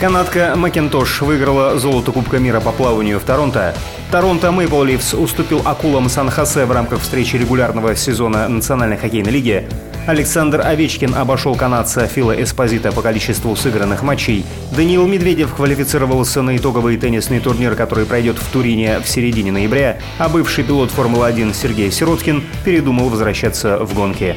Канадка Макинтош выиграла золото Кубка мира по плаванию в Торонто. Торонто Мэйпл Ливс уступил акулам Сан-Хосе в рамках встречи регулярного сезона Национальной хоккейной лиги. Александр Овечкин обошел канадца Фила Эспозита по количеству сыгранных матчей. Даниил Медведев квалифицировался на итоговый теннисный турнир, который пройдет в Турине в середине ноября, а бывший пилот Формулы-1 Сергей Сироткин передумал возвращаться в гонки.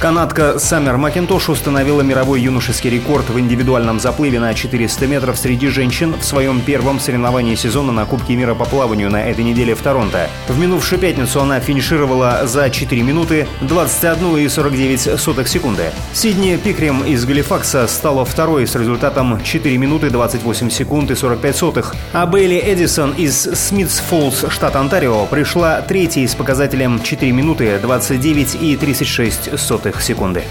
Канадка Саммер Макинтош установила мировой юношеский рекорд в индивидуальном заплыве на 400 метров среди женщин в своем первом соревновании сезона на Кубке мира по плаванию на этой неделе в Торонто. В минувшую пятницу она финишировала за 4 минуты 21,49 секунды. Сидни Пикрем из Галифакса стала второй с результатом 4 минуты 28 секунд и 45 сотых, а Бейли Эдисон из Смитс Фоллс, штат Онтарио, пришла третьей с показателем 4 минуты 29 и 36 сотых секунды.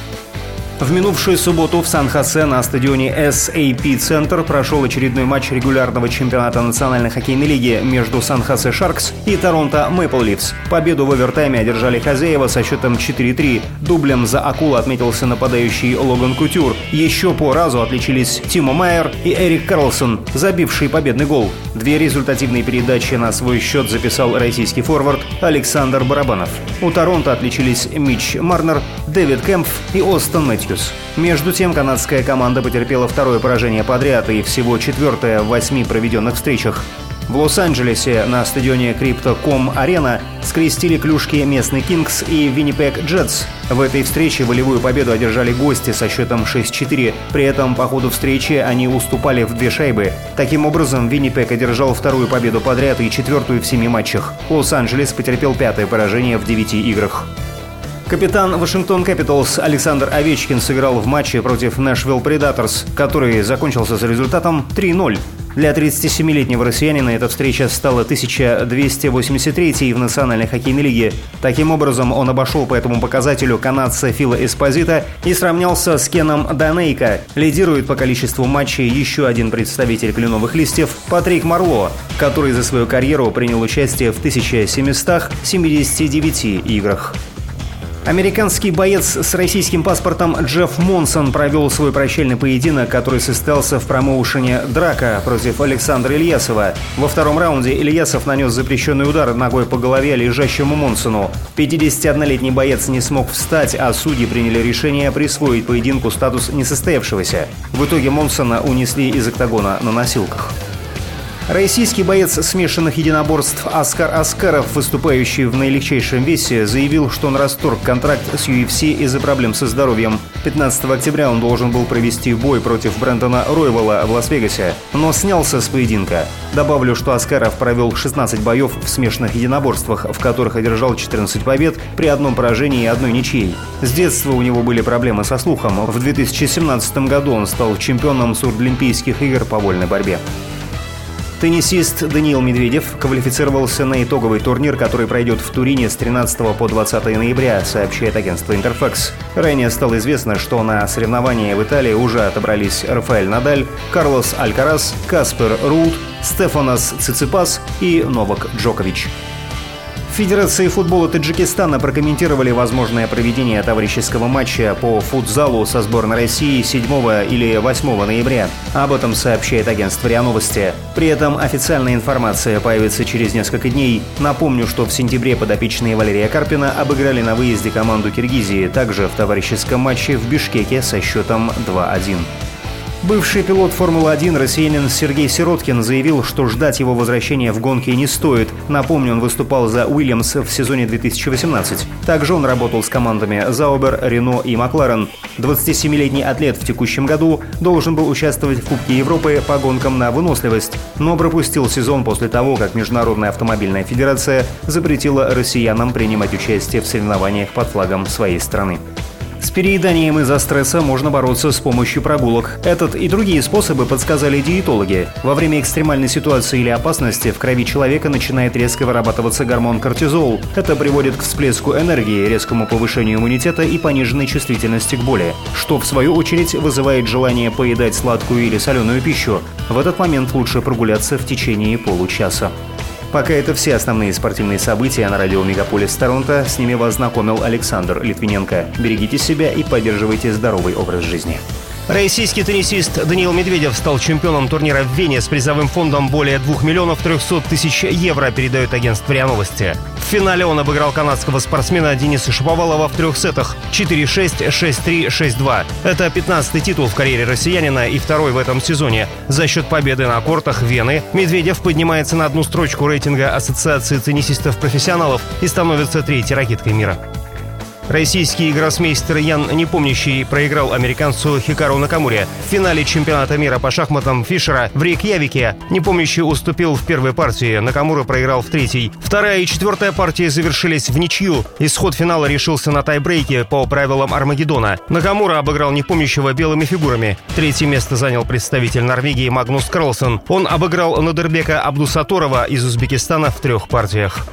В минувшую субботу в Сан-Хосе на стадионе SAP Центр прошел очередной матч регулярного чемпионата Национальной хоккейной лиги между Сан-Хосе Шаркс и Торонто Мэпл Ливс. Победу в овертайме одержали хозяева со счетом 4-3. Дублем за акулу отметился нападающий Логан Кутюр. Еще по разу отличились Тимо Майер и Эрик Карлсон, забивший победный гол. Две результативные передачи на свой счет записал российский форвард Александр Барабанов. У Торонто отличились Мич Марнер, Дэвид Кэмпф и Остон Мэтью. Матthews. Между тем, канадская команда потерпела второе поражение подряд и всего четвертое в восьми проведенных встречах. В Лос-Анджелесе на стадионе Crypto.com Арена скрестили клюшки местный Кингс и Виннипек Джетс. В этой встрече волевую победу одержали гости со счетом 6-4. При этом по ходу встречи они уступали в две шайбы. Таким образом, Виннипек одержал вторую победу подряд и четвертую в семи матчах. Лос-Анджелес потерпел пятое поражение в девяти играх. Капитан Вашингтон Капиталс Александр Овечкин сыграл в матче против Нэшвилл Предаторс, который закончился с результатом 3-0. Для 37-летнего россиянина эта встреча стала 1283-й в Национальной хоккейной лиге. Таким образом, он обошел по этому показателю канадца Фила Эспозита и сравнялся с Кеном Данейко. Лидирует по количеству матчей еще один представитель кленовых листьев – Патрик Марло, который за свою карьеру принял участие в 1779 играх. Американский боец с российским паспортом Джефф Монсон провел свой прощальный поединок, который состоялся в промоушене «Драка» против Александра Ильясова. Во втором раунде Ильясов нанес запрещенный удар ногой по голове лежащему Монсону. 51-летний боец не смог встать, а судьи приняли решение присвоить поединку статус несостоявшегося. В итоге Монсона унесли из октагона на носилках. Российский боец смешанных единоборств Оскар Аскаров, выступающий в наилегчайшем весе, заявил, что он расторг контракт с UFC из-за проблем со здоровьем. 15 октября он должен был провести бой против Брэндона Ройвелла в Лас-Вегасе, но снялся с поединка. Добавлю, что Аскаров провел 16 боев в смешанных единоборствах, в которых одержал 14 побед при одном поражении и одной ничьей. С детства у него были проблемы со слухом. В 2017 году он стал чемпионом Сурдлимпийских игр по вольной борьбе. Теннисист Даниил Медведев квалифицировался на итоговый турнир, который пройдет в Турине с 13 по 20 ноября, сообщает агентство Интерфакс. Ранее стало известно, что на соревнования в Италии уже отобрались Рафаэль Надаль, Карлос Алькарас, Каспер Рулт, Стефанос Циципас и Новак Джокович. Федерации футбола Таджикистана прокомментировали возможное проведение товарищеского матча по футзалу со сборной России 7 или 8 ноября. Об этом сообщает агентство РИА Новости. При этом официальная информация появится через несколько дней. Напомню, что в сентябре подопечные Валерия Карпина обыграли на выезде команду Киргизии, также в товарищеском матче в Бишкеке со счетом 2-1. Бывший пилот Формулы-1 россиянин Сергей Сироткин заявил, что ждать его возвращения в гонке не стоит. Напомню, он выступал за Уильямс в сезоне 2018. Также он работал с командами Заубер, Рено и Макларен. 27-летний атлет в текущем году должен был участвовать в Кубке Европы по гонкам на выносливость, но пропустил сезон после того, как Международная автомобильная федерация запретила россиянам принимать участие в соревнованиях под флагом своей страны. С перееданием из-за стресса можно бороться с помощью прогулок. Этот и другие способы подсказали диетологи. Во время экстремальной ситуации или опасности в крови человека начинает резко вырабатываться гормон кортизол. Это приводит к всплеску энергии, резкому повышению иммунитета и пониженной чувствительности к боли, что в свою очередь вызывает желание поедать сладкую или соленую пищу. В этот момент лучше прогуляться в течение получаса. Пока это все основные спортивные события на радио Мегаполис Торонто. С ними вас знакомил Александр Литвиненко. Берегите себя и поддерживайте здоровый образ жизни. Российский теннисист Даниил Медведев стал чемпионом турнира в Вене с призовым фондом более 2 миллионов 300 тысяч евро, передает агентство РИА Новости. В финале он обыграл канадского спортсмена Дениса Шаповалова в трех сетах 4-6, 6-3, 6-2. Это 15-й титул в карьере россиянина и второй в этом сезоне. За счет победы на кортах Вены Медведев поднимается на одну строчку рейтинга Ассоциации теннисистов-профессионалов и становится третьей ракеткой мира. Российский гроссмейстер Ян Непомнящий проиграл американцу Хикару Накамуре. В финале чемпионата мира по шахматам Фишера в Рейкьявике Непомнящий уступил в первой партии, Накамура проиграл в третьей. Вторая и четвертая партии завершились в ничью. Исход финала решился на тайбрейке по правилам Армагеддона. Накамура обыграл Непомнящего белыми фигурами. Третье место занял представитель Норвегии Магнус Карлсон. Он обыграл Надербека Абдусаторова из Узбекистана в трех партиях.